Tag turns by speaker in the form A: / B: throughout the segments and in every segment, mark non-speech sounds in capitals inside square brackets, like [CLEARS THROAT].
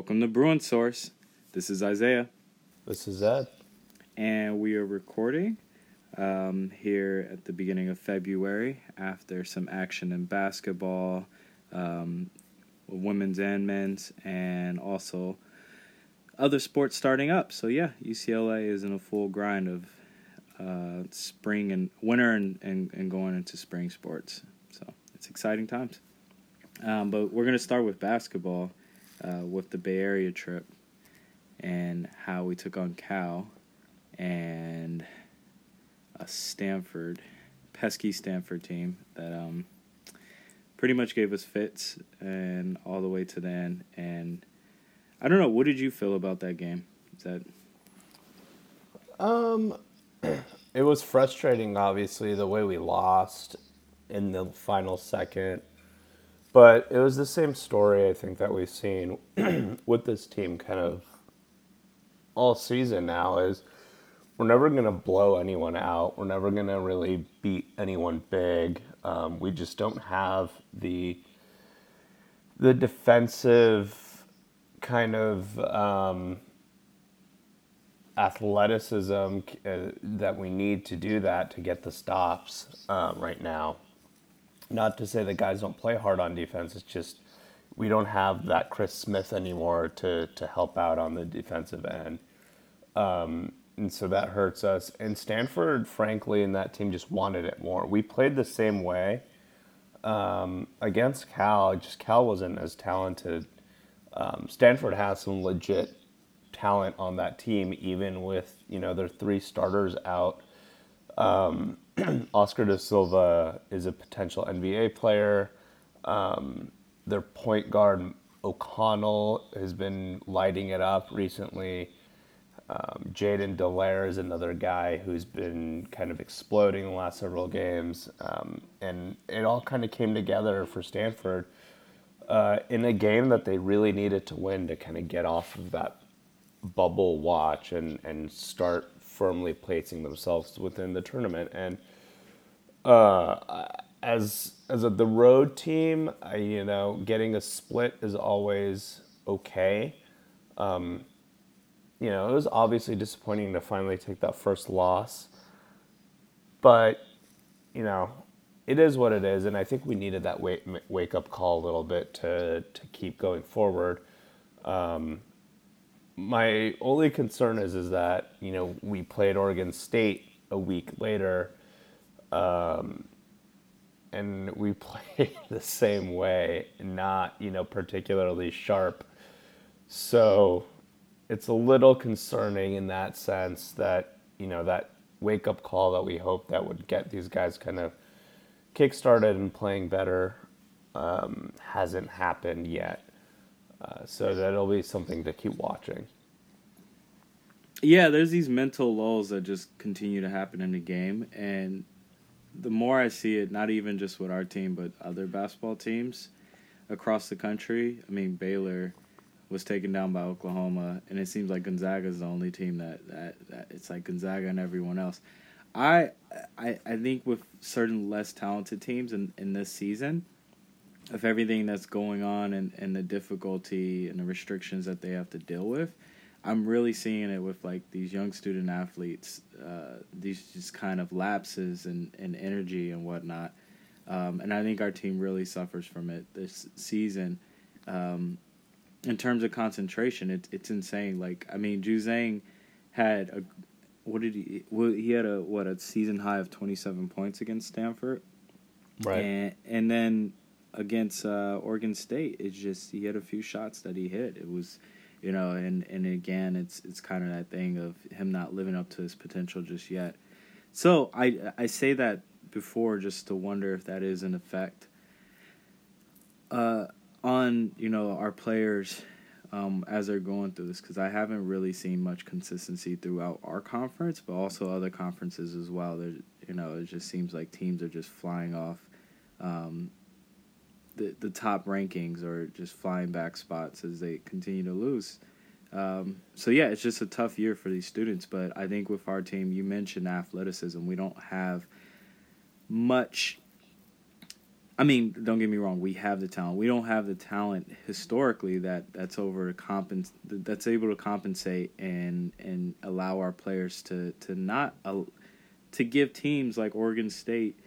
A: Welcome to Bruin Source. This is Isaiah,
B: This is Ed.
A: and we are recording um, here at the beginning of February after some action in basketball, um, women's and men's, and also other sports starting up. So yeah, UCLA is in a full grind of uh, spring and winter and, and, and going into spring sports. So it's exciting times. Um, but we're going to start with basketball uh, with the Bay Area trip and how we took on Cal and a Stanford, pesky Stanford team that um, pretty much gave us fits and all the way to the end. And I don't know, what did you feel about that game? Is that
B: Um, [CLEARS THROAT] it was frustrating, obviously, the way we lost in the final second. But it was the same story, I think, that we've seen [CLEARS THROAT] with this team kind of all season now is we're never going to blow anyone out. We're never going to really beat anyone big. Um, we just don't have the the defensive kind of um, athleticism uh, that we need to do that to get the stops uh, right now. Not to say that guys don't play hard on defense. It's just we don't have that Chris Smith anymore to to help out on the defensive end, um, and so that hurts us. And Stanford, frankly, and that team just wanted it more. We played the same way um, against Cal. Just Cal wasn't as talented. Um, Stanford has some legit talent on that team, even with you know their three starters out. Um, [CLEARS THROAT] Oscar da Silva is a potential NBA player. Um, their point guard O'Connell has been lighting it up recently. Um, Jaiden Delaire is another guy who's been kind of exploding the last several games, um, and it all kind of came together for Stanford uh, in a game that they really needed to win to kind of get off of that bubble watch and, and start firmly placing themselves within the tournament. And uh, as as a, the road team, I, you know, getting a split is always okay. Um, you know, it was obviously disappointing to finally take that first loss, but you know, it is what it is, and I think we needed that wake wake up call a little bit to to keep going forward. Um, my only concern is is that you know we played Oregon State a week later, um, and we [LAUGHS] played the same way, not you know particularly sharp. So it's a little concerning in that sense that you know that wake up call that we hope that would get these guys kind of kick started and playing better um, hasn't happened yet. Uh, so that'll be something to keep watching.
A: Yeah, there's these mental lulls that just continue to happen in the game, and the more I see it, not even just with our team, but other basketball teams across the country. I mean, Baylor was taken down by Oklahoma, and it seems like Gonzaga is the only team that, that, that it's like Gonzaga and everyone else. I I I think with certain less talented teams in, in this season, of everything that's going on and, and the difficulty and the restrictions that they have to deal with, I'm really seeing it with like these young student athletes, uh, these just kind of lapses in, in energy and whatnot. Um, and I think our team really suffers from it this season. Um, in terms of concentration, it's it's insane. Like I mean, Juzang had a what did he? Well, he had a what a season high of 27 points against Stanford, right? and and then against uh, Oregon State, it's just he had a few shots that he hit. It was, you know, and and again, it's it's kind of that thing of him not living up to his potential just yet. So I I say that before just to wonder if that is an effect. Uh, on you know our players um, as they're going through this because I haven't really seen much consistency throughout our conference, but also other conferences as well. There, you know, it just seems like teams are just flying off um, the the top rankings or just flying back spots as they continue to lose. Um, so yeah, it's just a tough year for these students. But I think with our team, you mentioned athleticism. We don't have much I mean, don't get me wrong. We have the talent. We don't have the talent historically that that's over to compens- that's able to compensate and and allow our players to to not uh, to give teams like Oregon State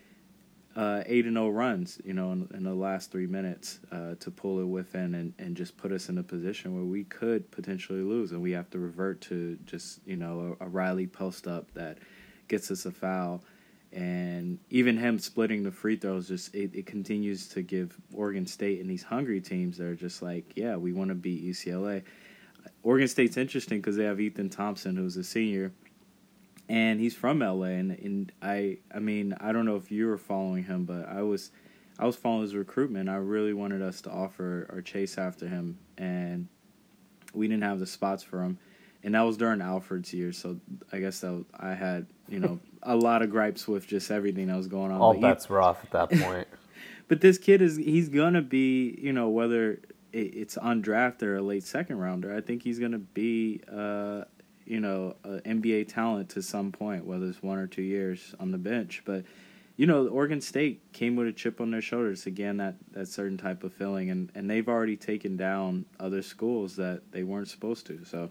A: uh, eight and zero runs. You know, in, in, the last three minutes uh, to pull it within and and just put us in a position where we could potentially lose, and we have to revert to just you know a, a Riley post up that gets us a foul and even him splitting the free throws just it, it continues to give Oregon State and these hungry teams that are just like yeah we want to beat UCLA. Oregon State's interesting because they have Ethan Thompson who's a senior, and he's from LA and, and I I mean I don't know if you were following him but I was I was following his recruitment. I really wanted us to offer or chase after him and we didn't have the spots for him and that was during Alford's year. So I guess that I had you know [LAUGHS] a lot of gripes with just everything that was going on.
B: All but bets were off at that [LAUGHS] point.
A: but this kid is he's gonna be you know whether it's undrafted or a late second rounder. I think he's gonna be uh, you know an NBA talent to some point, whether it's one or two years on the bench. But you know, Oregon State came with a chip on their shoulders again that that certain type of feeling, and and they've already taken down other schools that they weren't supposed to. So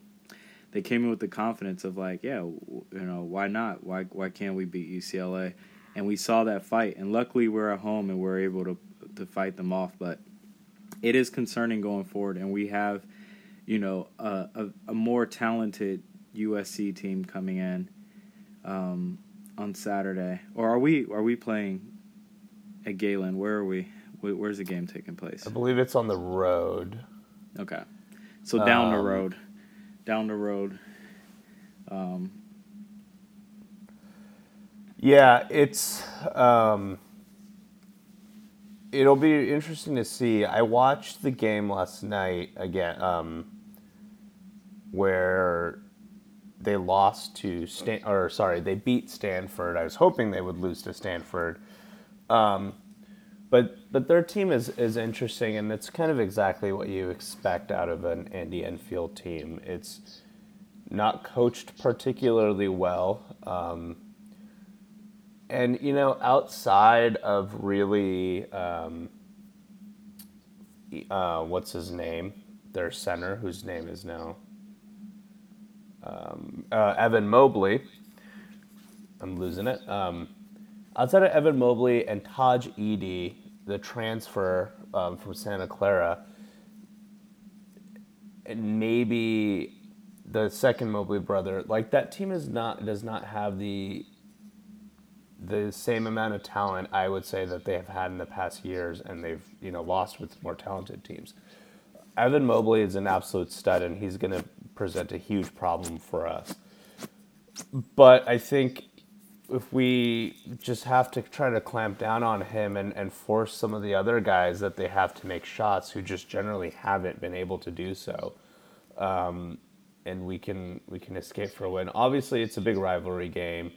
A: they came in with the confidence of like, yeah, you know, why not? Why why can't we beat UCLA? And we saw that fight, and luckily we're at home and we're able to to fight them off. But it is concerning going forward, and we have, you know, a, a more talented USC team coming in um, on Saturday. Or are we are we playing at Galen? Where are we? Where's the game taking place?
B: I believe it's on the road.
A: Okay, so down um, the road down the road. Um,
B: yeah, it's um, it'll be interesting to see. I watched the game last night again, um, where they lost to Stan, or sorry, they beat Stanford. I was hoping they would lose to Stanford. Um, but but their team is, is interesting, and it's kind of exactly what you expect out of an Andy Enfield team. It's not coached particularly well, um, and you know, outside of really, um, uh, what's his name? Their center, whose name is now um, uh, Evan Mobley. I'm losing it. Um, outside of Evan Mobley and Tahj Eaddy, the transfer um, from Santa Clara, and maybe the second Mobley brother, like that team is not does not have the the same amount of talent I would say that they have had in the past years, and they've you know lost with more talented teams. Evan Mobley is an absolute stud, and he's going to present a huge problem for us. But I think if we just have to try to clamp down on him and, and force some of the other guys that they have to make shots who just generally haven't been able to do so, um, and we can we can escape for a win. Obviously, it's a big rivalry game.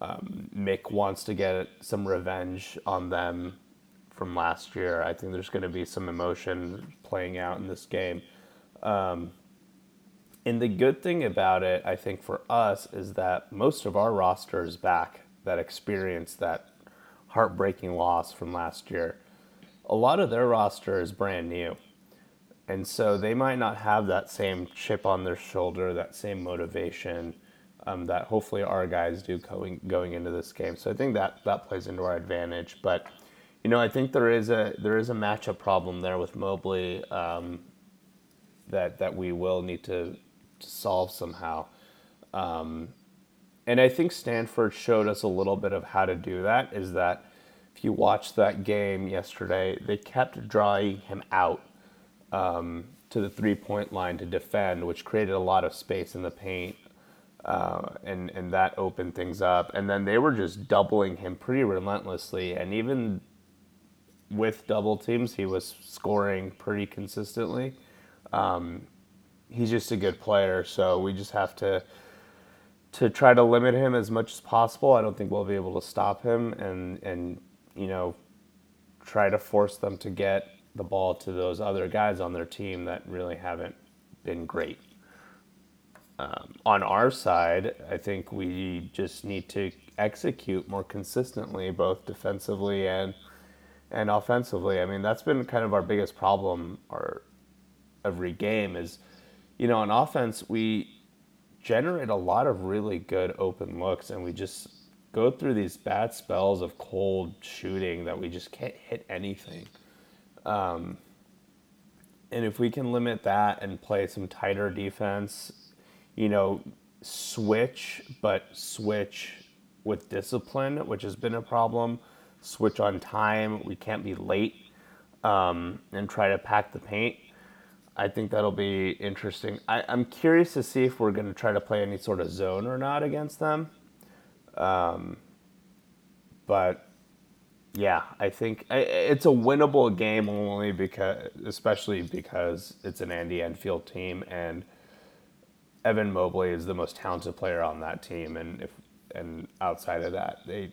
B: Um, Mick wants to get some revenge on them from last year. I think there's going to be some emotion playing out in this game. Um, and the good thing about it, I think, for us is that most of our roster is back that experienced that heartbreaking loss from last year. A lot of their roster is brand new. And so they might not have that same chip on their shoulder, that same motivation um, that hopefully our guys do going, going into this game. So I think that, that plays into our advantage. But, you know, I think there is a there is a matchup problem there with Mobley um, that that we will need to solve somehow. Um, and I think Stanford showed us a little bit of how to do that. Is that if you watch that game yesterday, they kept drawing him out um, to the three point line to defend, which created a lot of space in the paint. Uh, and and that opened things up. And then they were just doubling him pretty relentlessly. And even with double teams, he was scoring pretty consistently. Um, he's just a good player. So we just have to to try to limit him as much as possible. I don't think we'll be able to stop him, and and you know try to force them to get the ball to those other guys on their team that really haven't been great. Um, on our side, I think we just need to execute more consistently, both defensively and And offensively, I mean, that's been kind of our biggest problem our every game is, you know, on offense, we generate a lot of really good open looks and we just go through these bad spells of cold shooting that we just can't hit anything. Um, and if we can limit that and play some tighter defense, you know, switch, but switch with discipline, which has been a problem. Switch on time. We can't be late um, and try to pack the paint. I think that'll be interesting. I, am curious to see if we're going to try to play any sort of zone or not against them. Um, but yeah, I think it's a winnable game only because, especially because it's an Andy Enfield team and Evan Mobley is the most talented player on that team, and if and outside of that, they,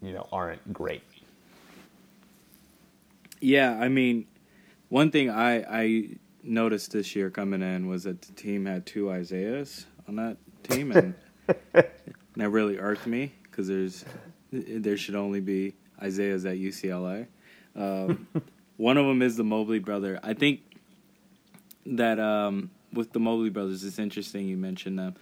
B: you know, aren't great.
A: Yeah, I mean, one thing I I noticed this year coming in was that the team had two Isaiahs on that team, and [LAUGHS] that really irked me because there's there should only be Isaiahs at UCLA. Um, [LAUGHS] one of them is the Mobley brother. I think that um, with the Mobley brothers, it's interesting you mentioned them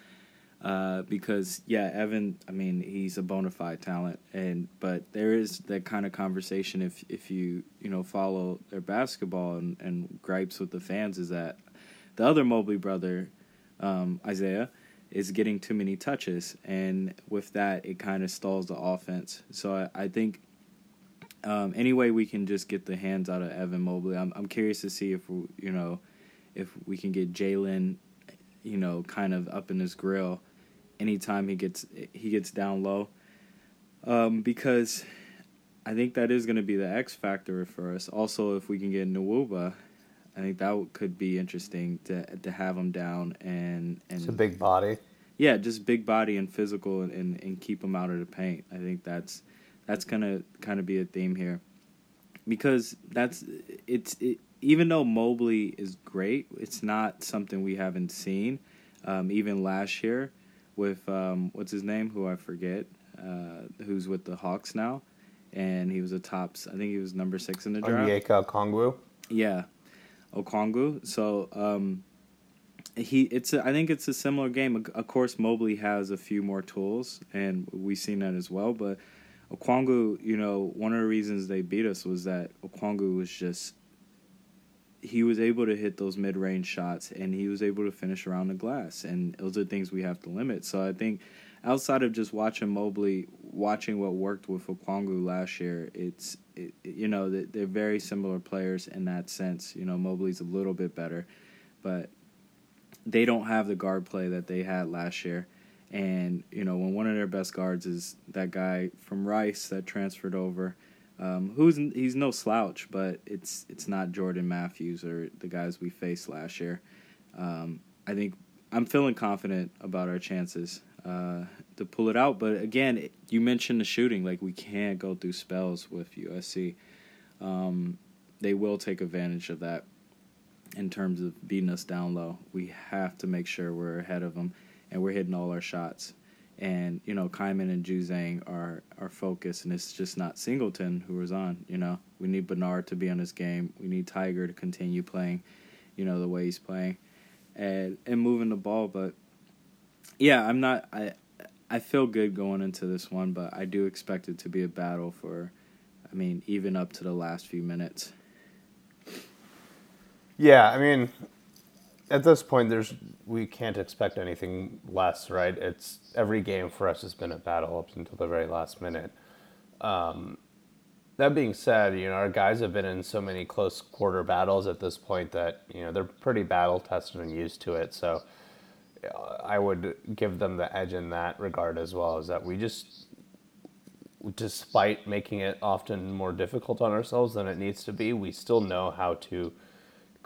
A: uh, because yeah, Evan. I mean, he's a bona fide talent, and but there is that kind of conversation if if you you know follow their basketball and, and gripes with the fans is that the other Mobley brother, um, Isaiah, is getting too many touches, and with that, it kind of stalls the offense. So I, I think um, any way we can just get the hands out of Evan Mobley, I'm I'm curious to see if you know if we can get Jalen, you know, kind of up in his grill anytime he gets he gets down low, um, because I think that is going to be the X factor for us. Also, if we can get Nwuba, I think that could be interesting to to have him down and and
B: it's a big body.
A: Yeah, just big body and physical and, and, and keep him out of the paint. I think that's that's gonna kind of be a theme here, because that's it's it, even though Mobley is great, it's not something we haven't seen. Um, even last year, with um, what's his name, who I forget, uh, who's with the Hawks now, and he was a tops. I think he was number six in the draft.
B: Onyeka Okongwu.
A: Yeah, Okongwu. So um, he, it's. A, I think it's a similar game. Of course, Mobley has a few more tools, and we've seen that as well. But Okongwu, you know, one of the reasons they beat us was that Okongwu was just he was able to hit those mid range shots and he was able to finish around the glass. And those are things we have to limit. So I think outside of just watching Mobley, watching what worked with Okongwu last year, it's, it, you know, they're very similar players in that sense. You know, Mobley's a little bit better, but they don't have the guard play that they had last year. And, you know, when one of their best guards is that guy from Rice that transferred over um, who's he's no slouch, but it's it's not Jonah Mathews or the guys we faced last year. Um, I think I'm feeling confident about our chances uh, to pull it out. But again, you mentioned the shooting. Like we can't go through spells with USC. Um, they will take advantage of that in terms of beating us down low. We have to make sure we're ahead of them and we're hitting all our shots and you know Khyman and Juzang are are focused, and it's just not Singleton who was on. You know, we need Bernard to be on his game. We need Tiger to continue playing, you know, the way he's playing, and and moving the ball. But yeah, I'm not. I I feel good going into this one, but I do expect it to be a battle for. I mean, even up to the last few minutes.
B: Yeah, I mean, at this point, there's we can't expect anything less, right? It's every game for us has been a battle up until the very last minute. Um, that being said, you know our guys have been in so many close quarter battles at this point that you know they're pretty battle tested and used to it. So uh, I would give them the edge in that regard as well. Is that we just, despite making it often more difficult on ourselves than it needs to be, we still know how to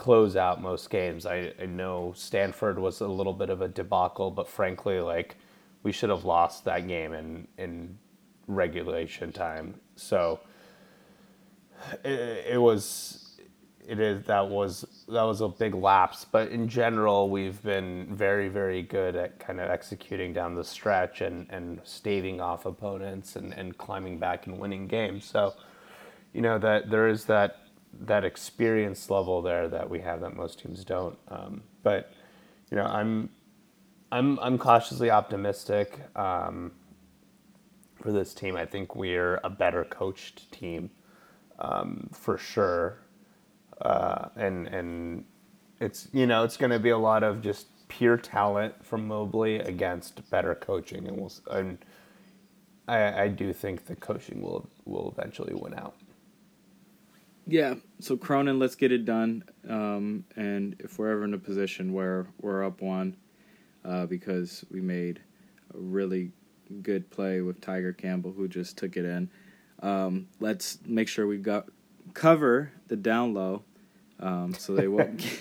B: close out most games. I, I know Stanford was a little bit of a debacle, but frankly, like we should have lost that game in in regulation time. So it, it was it is that was that was a big lapse, but in general, we've been very very good at kind of executing down the stretch and and staving off opponents and and climbing back and winning games. So you know that there is that that experience level there that we have that most teams don't. Um, but you know, I'm I'm I'm cautiously optimistic um, for this team. I think we're a better coached team um, for sure, uh, and and it's you know it's going to be a lot of just pure talent from Mobley against better coaching, and we'll and I, I do think the coaching will will eventually win out.
A: Yeah, so Cronin, let's get it done. Um, and if we're ever in a position where we're up one, uh, because we made a really good play with Tiger Campbell, who just took it in, um, let's make sure we got cover the down low, um, so they won't [LAUGHS]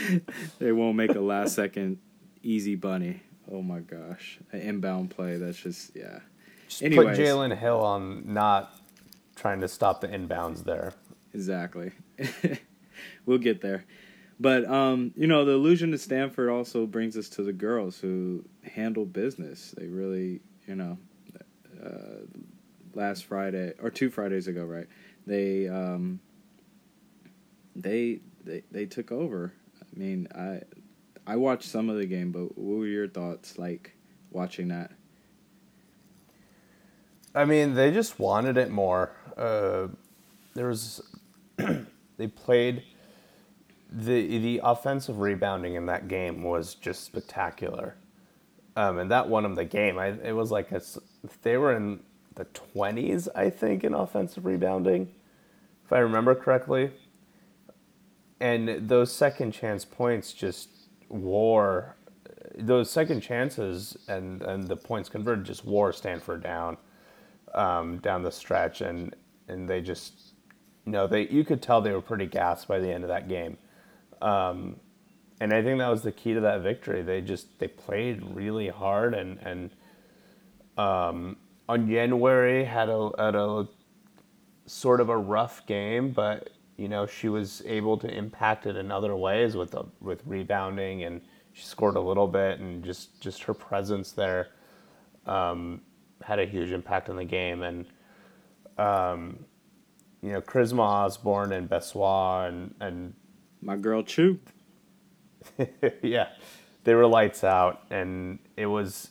A: [LAUGHS] they won't make a last second easy bunny. Oh my gosh, an inbound play. That's just yeah.
B: Just Anyways. put Jalen Hill on not trying to stop the inbounds there.
A: Exactly. [LAUGHS] we'll get there. But um, you know, the allusion to Stanford also brings us to the girls who handle business. They really, you know, uh, last Friday or two Fridays ago, right? They um, they they they took over. I mean, I I watched some of the game, but what were your thoughts like watching that?
B: I mean, they just wanted it more. Uh, there was [CLEARS THROAT] they played the the offensive rebounding in that game was just spectacular, um, and that won them the game. I, it was like a, they were in the twenties, I think, in offensive rebounding, if I remember correctly. And those second chance points just wore those second chances and, and the points converted just wore Stanford down um, down the stretch, and and they just you they you could tell they were pretty gassed by the end of that game. Um, and I think that was the key to that victory. They just they played really hard and and um, Onyenwere had a had a sort of a rough game, but you know she was able to impact it in other ways with the, with rebounding and she scored a little bit and just just her presence there um, had a huge impact on the game and um, you know Charisma Osborne and Bessoir and and
A: my girl Chou. [LAUGHS]
B: yeah, they were lights out, and it was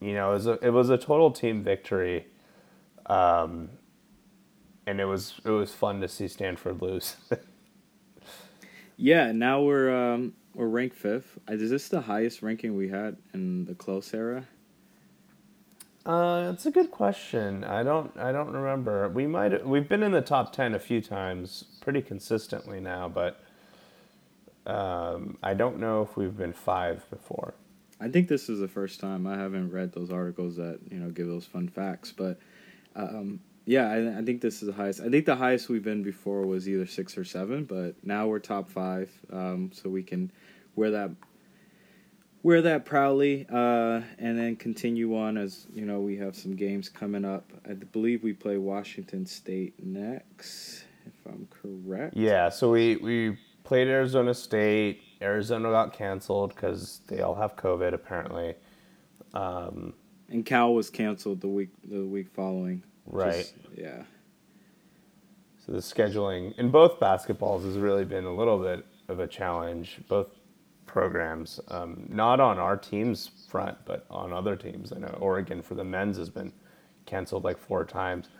B: you know, it was a, it was a total team victory, um, and it was it was fun to see Stanford lose. [LAUGHS]
A: yeah, now we're um, we're ranked fifth. Is this the highest ranking we had in the Close era?
B: Uh, it's a good question. I don't I don't remember. We might we've been in the top ten a few times, pretty consistently now, but um, I don't know if we've been five before.
A: I think this is the first time I haven't read those articles that you know give those fun facts, but um, yeah, I, I, think this is the highest. I think the highest we've been before was either six or seven, but now we're top five, um, so we can wear that wear that proudly, uh, and then continue on as you know we have some games coming up. I believe we play Washington State next, if I'm correct.
B: Yeah, so we we played Arizona State. Arizona got canceled because they all have COVID apparently. Um,
A: and Cal was canceled the week the week following.
B: Right.
A: Is, yeah.
B: So the scheduling in both basketballs has really been a little bit of a challenge. Both programs, um, not on our team's front, but on other teams. I know Oregon for the men's has been canceled like four times.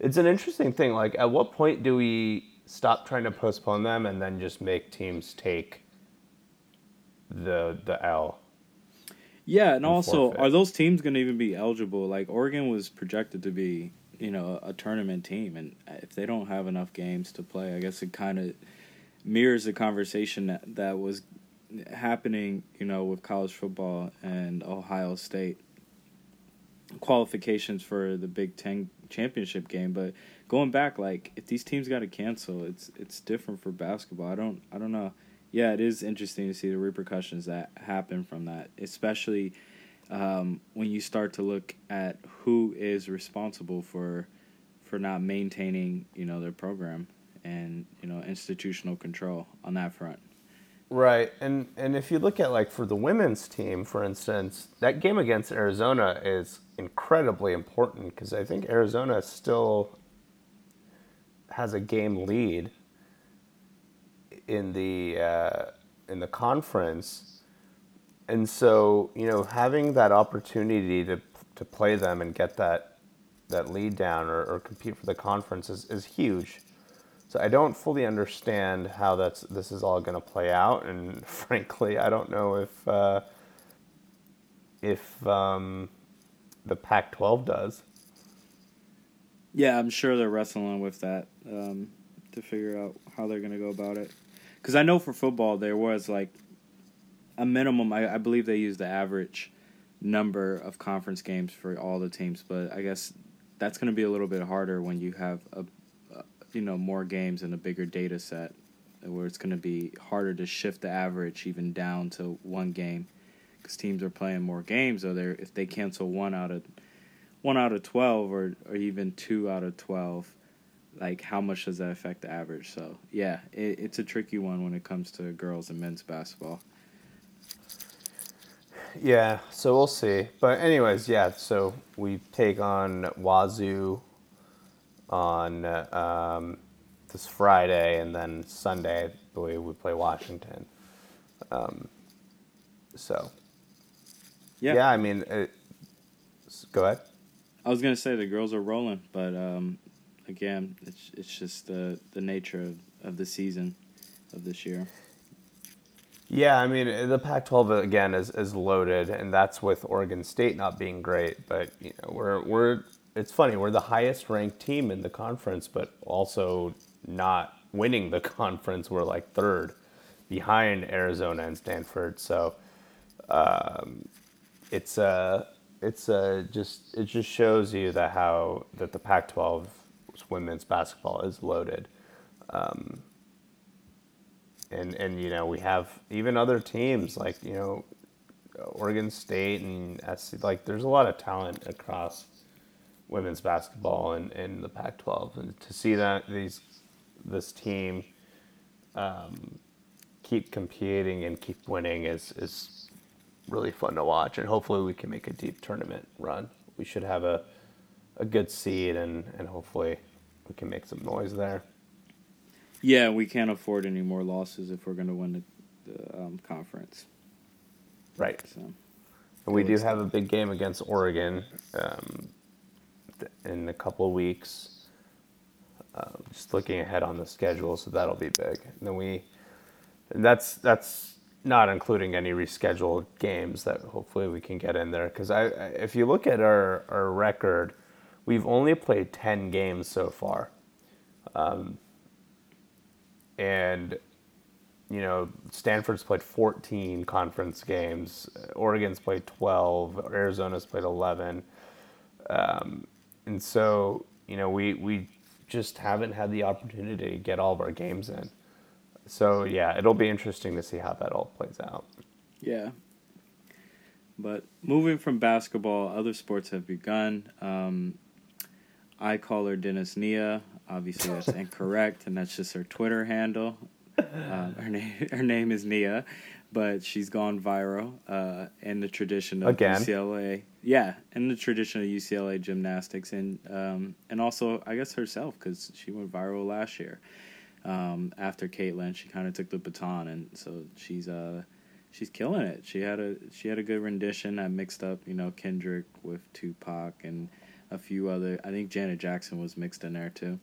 B: It's an interesting thing. Like, at what point do we stop trying to postpone them and then just make teams take the the L.
A: Yeah, and also, forfeit. are those teams going to even be eligible? Like Oregon was projected to be, you know, a tournament team, and if they don't have enough games to play, I guess it kind of mirrors the conversation that, that was happening, you know, with college football and Ohio State qualifications for the Big Ten championship game. But going back, like if these teams got to cancel, it's it's different for basketball. I don't I don't know yeah, it is interesting to see the repercussions that happen from that, especially um, when you start to look at who is responsible for for not maintaining, you know, their program and you know institutional control on that front.
B: Right, and and if you look at like for the women's team, for instance, that game against Arizona is incredibly important because I think Arizona still has a game lead in the uh, in the conference, and so you know having that opportunity to to play them and get that that lead down or, or compete for the conference is, is huge. So I don't fully understand how that's this is all going to play out, and [LAUGHS] frankly, I don't know if uh, if um, the Pac-12 does.
A: Yeah, I'm sure they're wrestling with that um, to figure out how they're going to go about it. Because I know for football there was like a minimum. I, I believe they used the average number of conference games for all the teams, but I guess that's going to be a little bit harder when you have a, a you know more games and a bigger data set, where it's going to be harder to shift the average even down to one game, because teams are playing more games. or they if they cancel one out of one out of twelve or or even two out of twelve like how much does that affect the average? So yeah, it, it's a tricky one when it comes to girls and men's basketball.
B: Yeah, so we'll see. But anyways, yeah. So we take on Wazzu on um, this Friday, and then Sunday, I believe we play Washington. Um, so yeah, yeah. I mean, it, go ahead.
A: I was gonna say the girls are rolling, but um, again, it's it's just the the nature of, of the season of this year.
B: Yeah, I mean the Pac-12 again is, is loaded, and that's with Oregon State not being great. But you know we're we're it's funny we're the highest ranked team in the conference, but also not winning the [LAUGHS] conference. We're like third, behind Arizona and Stanford. So um, it's uh it's uh just it just shows you that how that the Pac-12 women's basketball is loaded. Um, and and you know we have even other teams like you know Oregon State and SC, like there's a lot of talent across women's basketball and in, in the Pac-12 and to see that these this team um, keep competing and keep winning is is really fun to watch and hopefully we can make a deep tournament run. We should have a a good seed and and hopefully we can make some noise there.
A: Yeah, we can't afford any more losses if we're going to win the, the um, conference.
B: Right. So, and we do have a big game against Oregon um, in a couple of weeks. Uh, just looking ahead on the schedule, so that'll be big. And then we, and that's that's not including any rescheduled games that hopefully we can get in there. Because I, if you look at our our record, we've only played 10 games so far. Um, and, you know, Stanford's played 14 conference games, Oregon's played 12, Arizona's played 11. Um, and so, you know, we, we just haven't had the opportunity to get all of our games in. So, yeah, it'll be interesting to see how that all plays out.
A: Yeah. But moving from basketball, other sports have begun. Um, I call her Dennis Nia. Obviously, that's [LAUGHS] incorrect, and that's just her Twitter handle. Uh, her name [LAUGHS] her name is Nia, but she's gone viral uh, in the tradition of Again. UCLA. Yeah, in the tradition of UCLA gymnastics, and um, and also I guess herself because she went viral last year. Um, after Katelyn, she kind of took the baton, and so she's uh she's killing it. She had a she had a good rendition. I mixed up you know Kendrick with Tupac and a few other. I think Janet Jackson was mixed in there too.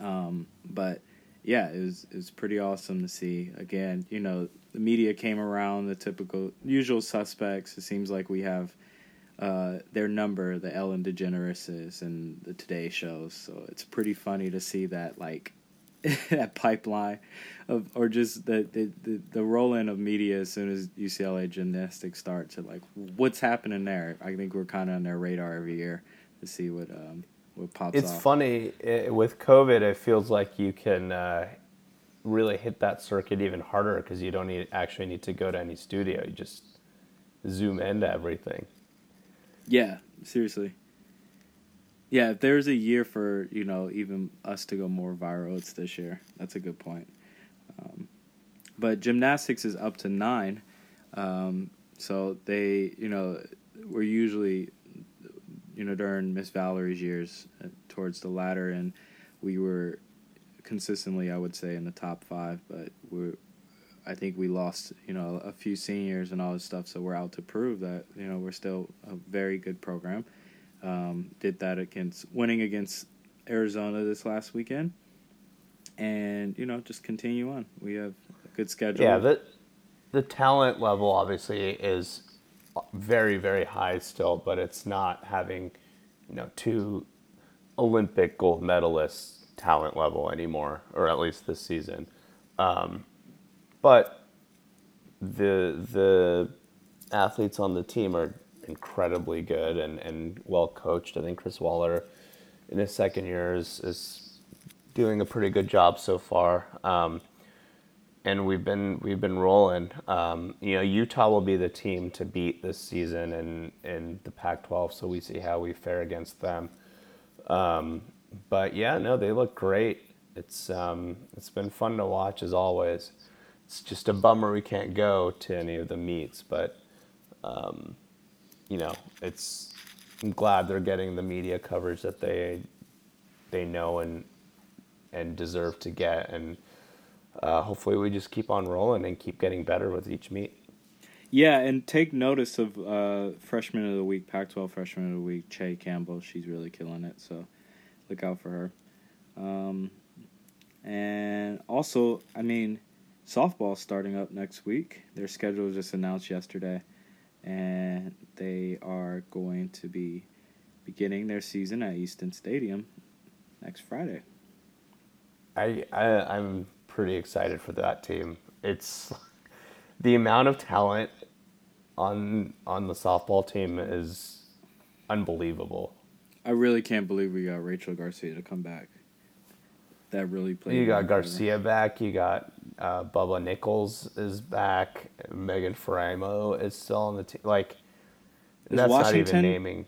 A: Um, but yeah, it was it was pretty awesome to see. Again, you know, the media came around, the typical usual suspects. It seems like we have uh, their number, the Ellen DeGeneres and the Today shows. So it's pretty funny to see that like [LAUGHS] that pipeline of or just the the the, the roll in of media as soon as UCLA gymnastics starts. like what's happening there. I think we're kind of on their radar every year to see what um, what pops.
B: It's
A: off.
B: funny it, with COVID. It feels like you can uh, really hit that circuit even harder because you don't need actually need to go to any studio. You just zoom into everything.
A: Yeah, seriously. Yeah, if there's a year for you know even us to go more viral, it's this year. That's a good point. Um, but gymnastics is up to nine, um, so they you know we're usually you know, during Miss Valorie's years uh, towards the latter, and we were consistently, I would say, in the top five. But we're, I think we lost, you know, a few seniors and all this stuff. So we're out to prove that, you know, we're still a very good program. Um, did that against winning against Arizona this last weekend, and you know, just continue on. We have a good schedule.
B: Yeah, the the talent level obviously is very very high still, but it's not having, you know, two Olympic gold medalists talent level anymore, or at least this season. Um, but the the athletes on the team are incredibly good and, and well coached. I think Chris Waller, in his second year, is, is doing a pretty good job so far. Um, and we've been we've been rolling. Um, you know, Utah will be the team to beat this season in in the Pac-12, so we see how we fare against them. Um, but yeah, no, they look great. It's um, it's been fun to watch as always. It's just a bummer we can't go to any of the meets, but um, you know, it's I'm glad they're getting the media coverage that they they know and and deserve to get, and uh, hopefully we just keep on rolling and keep getting better with each meet.
A: Yeah, and take notice of uh, freshman of the week, Pac-12 freshman of the week, Chae Campbell. She's really killing it, so look out for her. Um, and also, I mean, softball starting up next week. Their schedule was just announced yesterday, and they are going to be beginning their season at Easton Stadium next Friday.
B: I, I I'm pretty excited for that team. It's [LAUGHS] the amount of talent on on the softball team is unbelievable.
A: I really can't believe we got Rachel Garcia to come back. That really played.
B: You got Garcia back. You got uh, Bubba Nickles is back. Megan Faraimo is still on the team. Like
A: Is
B: that's
A: Washington
B: not even naming.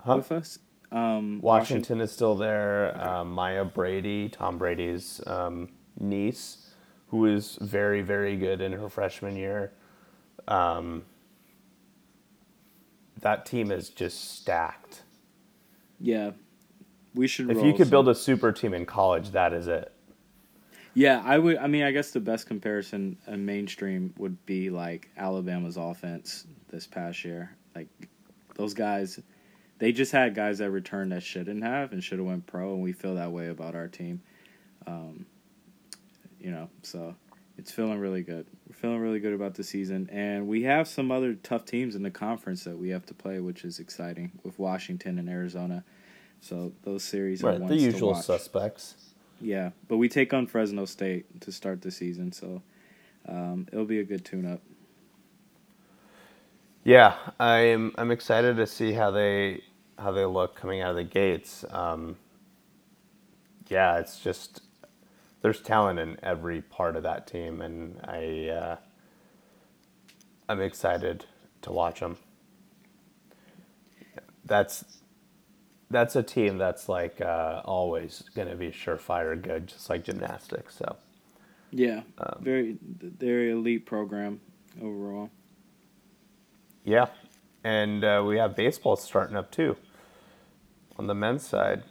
B: Huh?
A: with us. Um,
B: Washington is still there. Um, Maya Brady, Tom Brady's um, niece, who is very, very good in her freshman year. Um, that team is just stacked.
A: Yeah, we should.
B: If you could
A: some-
B: build a super team in college, that is it.
A: Yeah, I would. I mean, I guess the best comparison in mainstream would be like Alabama's offense this past year. Like those guys, they just had guys that returned that shouldn't have and should have went pro, and we feel that way about our team. Um, you know, so it's feeling really good. We're feeling really good about the season, and we have some other tough teams in the conference that we have to play, which is exciting with Washington and Arizona. So those series are
B: Right,
A: ones
B: the
A: to
B: usual suspects.
A: Yeah, but we take on Fresno State to start the season, so um, it'll be a good tune-up.
B: Yeah, I'm I'm excited to see how they how they look coming out of the gates. Um, yeah, it's just there's talent in every part of that team, and I uh, I'm excited to watch them. That's that's a team that's like uh, always going to be surefire good, just like gymnastics. So
A: Yeah,
B: Um,
A: very very elite program overall.
B: yeah, and uh, we have baseball starting up too on the men's side.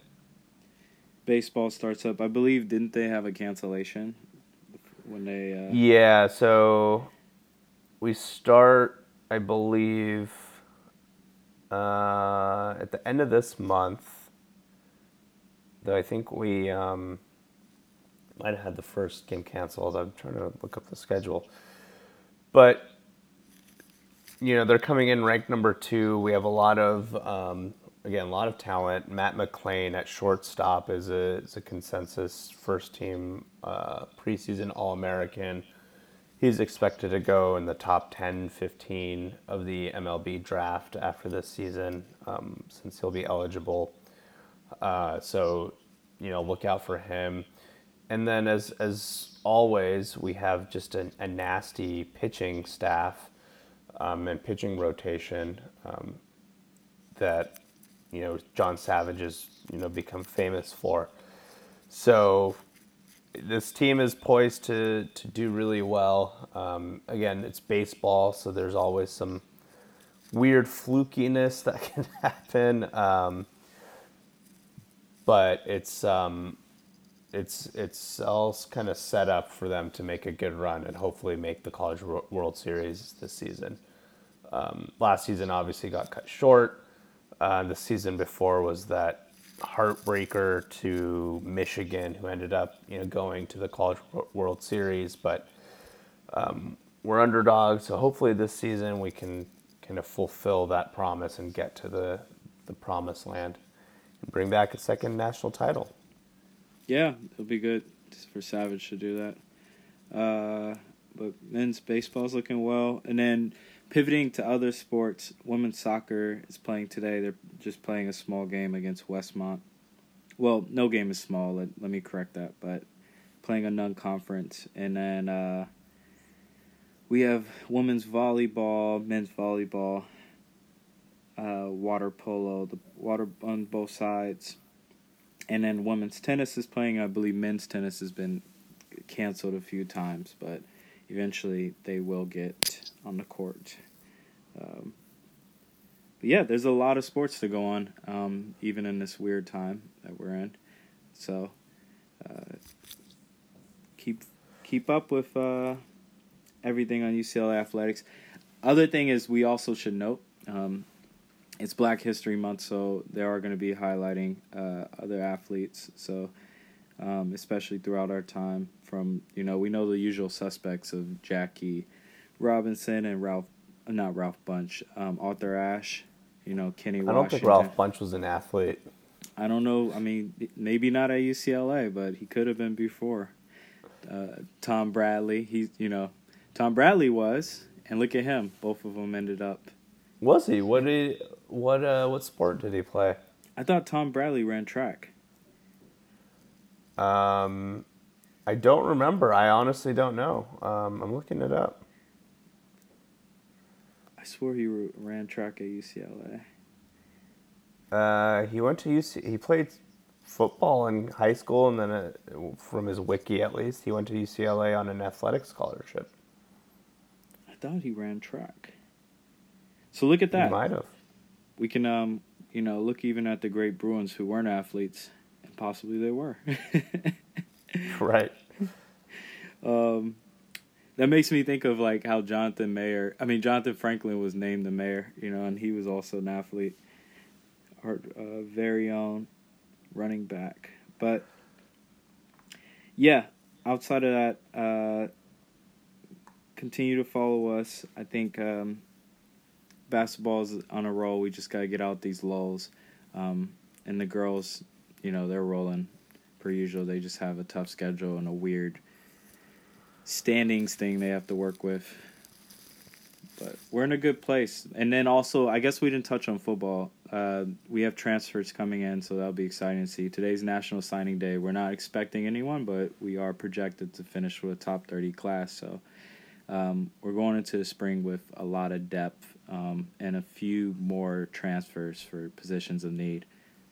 A: Baseball starts up. I believe didn't they have a cancellation when they? Uh,
B: Yeah, so we start, I believe, uh, at the end of this month. Though I think we um, might have had the first game canceled. I'm trying to look up the schedule, but you know they're coming in ranked number two. We have a lot of um, again a lot of talent. Matt McLain at shortstop is a is a consensus first team uh, preseason All American. He's expected to go in the top 10, 15 of the MLB draft after this season, um, since he'll be eligible. Uh, so, you know, look out for him. And then, as as always, we have just a, a nasty pitching staff um, and pitching rotation um, that you know John Savage has you know become famous for. So this team is poised to to do really well. Um, again, it's baseball, so there's always some weird flukiness [LAUGHS] that can happen. Um, but it's um, it's it's all kind of set up for them to make a good run and hopefully make the College World Series this season. Um, last season obviously got cut short. Uh, the season before was that heartbreaker to Michigan, who ended up you know going to the College World Series, but um, we're underdogs. So hopefully this season we can kind of fulfill that promise and get to the the promised land and bring back a second national title.
A: Yeah, it'll be good for Savage to do that. Uh, but men's baseball's looking well, and then pivoting to other sports, women's soccer is playing today. They're just playing a small game against Westmont. Well, no game is small. Let, let me correct that, but playing a non-conference, and then uh, we have women's volleyball, men's volleyball, uh, water polo, the water on both sides and then women's tennis is playing. I believe men's tennis has been canceled a few times, but eventually they will get on the court. Um, but yeah, there's a lot of sports to go on, um, even in this weird time that we're in. So uh, keep keep up with uh, everything on UCLA athletics. Other thing is, we also should note um, it's Black History Month, so they are going to be highlighting uh, other athletes. So, um, especially throughout our time, from you know, we know the usual suspects of Jackie Robinson and Ralph, not Ralph Bunche, um, Arthur Ashe. You know, Kenny. Washington.
B: I don't think Ralph Bunche was an athlete.
A: I don't know. I mean, maybe not at UCLA, but he could have been before. Uh, Tom Bradley, he, you know, Tom Bradley was, and look at him. Both of them ended up.
B: Was he? What did? He, what uh, what sport did he play?
A: I thought Tom Bradley ran track.
B: Um, I don't remember. I honestly don't know. Um, I'm looking it up.
A: Swore he ran track at UCLA.
B: Uh, he went to UC. He played football in high school, and then uh, from his wiki at least, he went to UCLA on an athletic scholarship.
A: I thought he ran track. So look at that.
B: He might have
A: we can um you know look even at the great Bruins who weren't athletes and possibly they were. [LAUGHS]
B: right.
A: Um, that makes me think of like how Jonathan Mayer. I mean, Jonathan Franklin was named the mayor, you know, and he was also an athlete. Our uh, very own running back, but yeah, outside of that, uh, continue to follow us. I think um, is on a roll. We just got to get out these lulls. Um, and the girls, you know, they're rolling per usual. They just have a tough schedule and a weird standings thing they have to work with. But we're in a good place. And then also, I guess we didn't touch on football. Uh, we have transfers coming in, so that'll be exciting to see. Today's National Signing Day. We're not expecting anyone, but we are projected to finish with a top 30 class. So um, we're going into the spring with a lot of depth um, and a few more transfers for positions of need.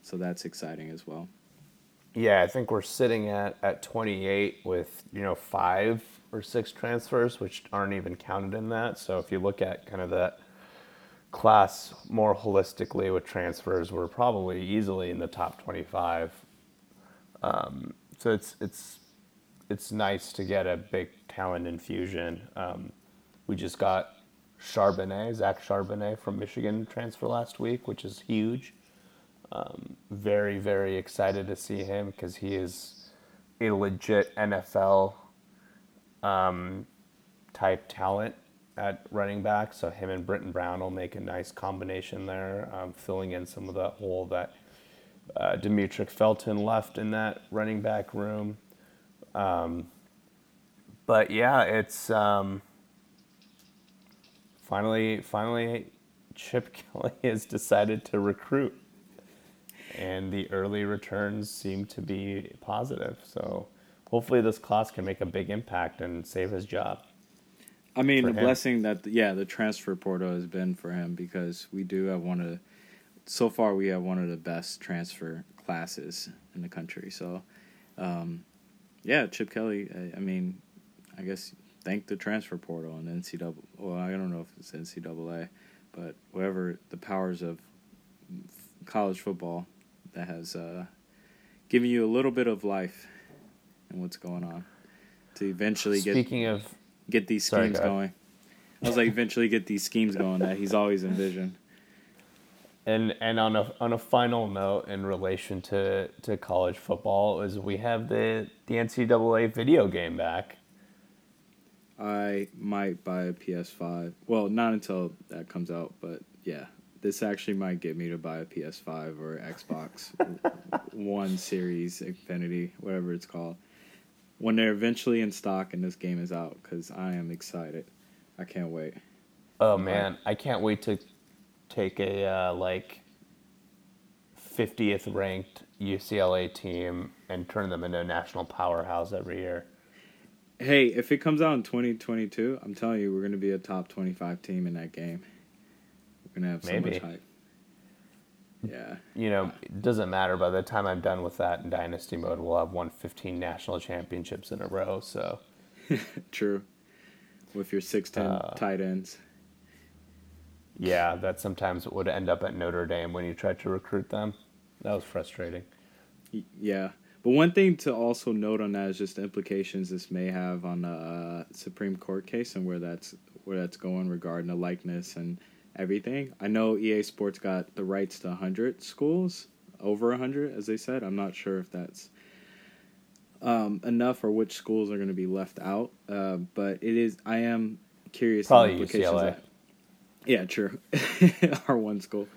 A: So that's exciting as well.
B: Yeah, I think we're sitting at, at 28 with, you know, five or six transfers, which aren't even counted in that. So if you look at kind of that class more holistically with transfers, we're probably easily in the top 25. Um, so it's, it's, it's nice to get a big talent infusion. Um, we just got Charbonnet, Zach Charbonnet from Michigan transfer last week, which is huge. Um, very, very excited to see him because he is a legit NFL um, type talent at running back. So him and Brittain Brown will make a nice combination there, um, filling in some of the hole that uh, Demetric Felton left in that running back room. Um, but yeah, it's um, finally, finally, Chip [LAUGHS] Kelly has decided to recruit, and the early returns seem to be positive. So hopefully, this class can make a big impact and save his job.
A: I mean, the him. blessing that yeah, the transfer portal has been for him because we do have one of the, so far we have one of the best transfer classes in the country. So, um, yeah, Chip Kelly. I, I mean, I guess thank the transfer portal and NCAA. Well, I don't know if it's NCAA, but whatever the powers of college football that has uh, given you a little bit of life and what's going on to eventually get
B: Speaking of,
A: get these
B: Sorry,
A: schemes
B: go
A: going. I was like, eventually get these schemes going that he's always envisioned.
B: and and on a on a final note in relation to to college football is we have the the NCAA video game back.
A: I might buy a PS5. Well, not until that comes out, but yeah, this actually might get me to buy a PS5 or Xbox [LAUGHS] One Series Infinity, whatever it's called, when they're eventually in stock and this game is out. Because I am excited. I can't wait.
B: Oh man, I can't wait to take a uh, like 50th ranked UCLA team and turn them into a national powerhouse every year.
A: Hey, if it comes out in 2022, I'm telling you, we're going to be a top 25 team in that game. We're going to have so
B: Maybe.
A: much hype. Yeah.
B: You know, it doesn't matter. By the time I'm done with that in dynasty mode, we'll have won 15 national championships in a row. So [LAUGHS]
A: True. With your 6'10
B: Uh,
A: tight ends.
B: yeah, that sometimes would end up at Notre Dame when you tried to recruit them. That was frustrating.
A: Yeah. But one thing to also note on that is just the implications this may have on the uh, Supreme Court case and where that's where that's going regarding the likeness and everything. I know EA Sports got the rights to 100 schools, over 100 as they said. I'm not sure if that's um, enough or which schools are going to be left out. Uh, but it is I am curious
B: Probably UCLA.
A: that. Yeah, true. [LAUGHS] Our one school.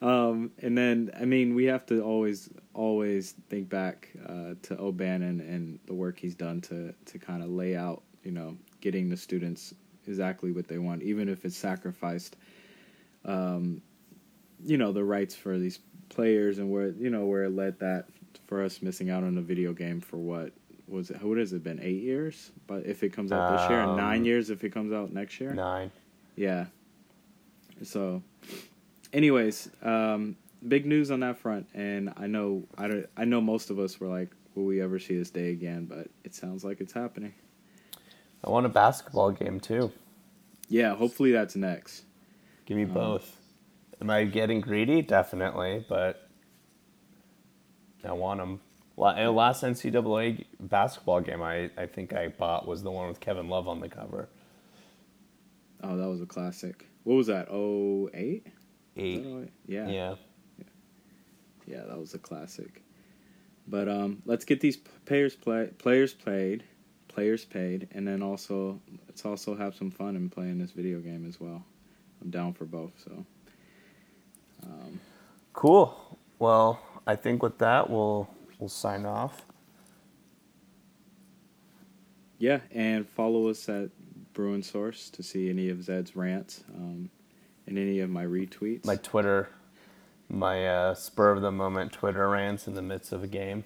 A: Um, and then, I mean, we have to always, always think back uh, to O'Bannon and the work he's done to to kind of lay out, you know, getting the students exactly what they want, even if it's sacrificed, um, you know, the rights for these players and where you know where it led that for us missing out on a video game for what was it? What has it been? Eight years? But if it comes out this year, and nine
B: Um,
A: years if it comes out next year.
B: Nine.
A: Yeah. So, anyways, um, big news on that front, and I know I don't, I know most of us were like, "Will we ever see this day again?" But it sounds like it's happening.
B: I want a basketball game too.
A: Yeah, hopefully that's next.
B: Give me both. Am I getting greedy? Definitely, but I want them. Last NCAA basketball game I, I think I bought was the one with Kevin Love on the cover.
A: Oh, that was a classic. What was that? Oh eight?
B: Eight.
A: Yeah.
B: Yeah.
A: Yeah, that was a classic. But um, let's get these players play players played, players paid, and then also let's also have some fun in playing this video game as well. I'm down for both. So um,
B: Cool. Well, I think with that we'll we'll sign off.
A: yeah, and follow us at Bruin Source to see any of Zed's rants um, and any of my retweets.
B: My Twitter, my uh, spur of the moment Twitter rants in the midst of a game.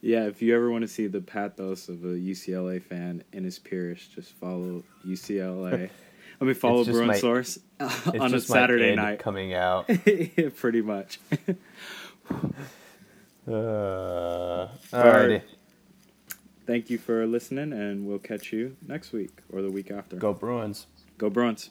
A: Yeah, if you ever want to see the pathos of a UCLA fan in his peers, just follow UCLA. [LAUGHS] I mean, follow Bruin
B: my-
A: Source [LAUGHS] on a Saturday night.
B: coming out. [LAUGHS]
A: Pretty much. [LAUGHS]
B: Uh,
A: Alright.
B: alrighty.
A: Thank you for listening, and we'll catch you next week or the week after.
B: Go Bruins.
A: Go Bruins.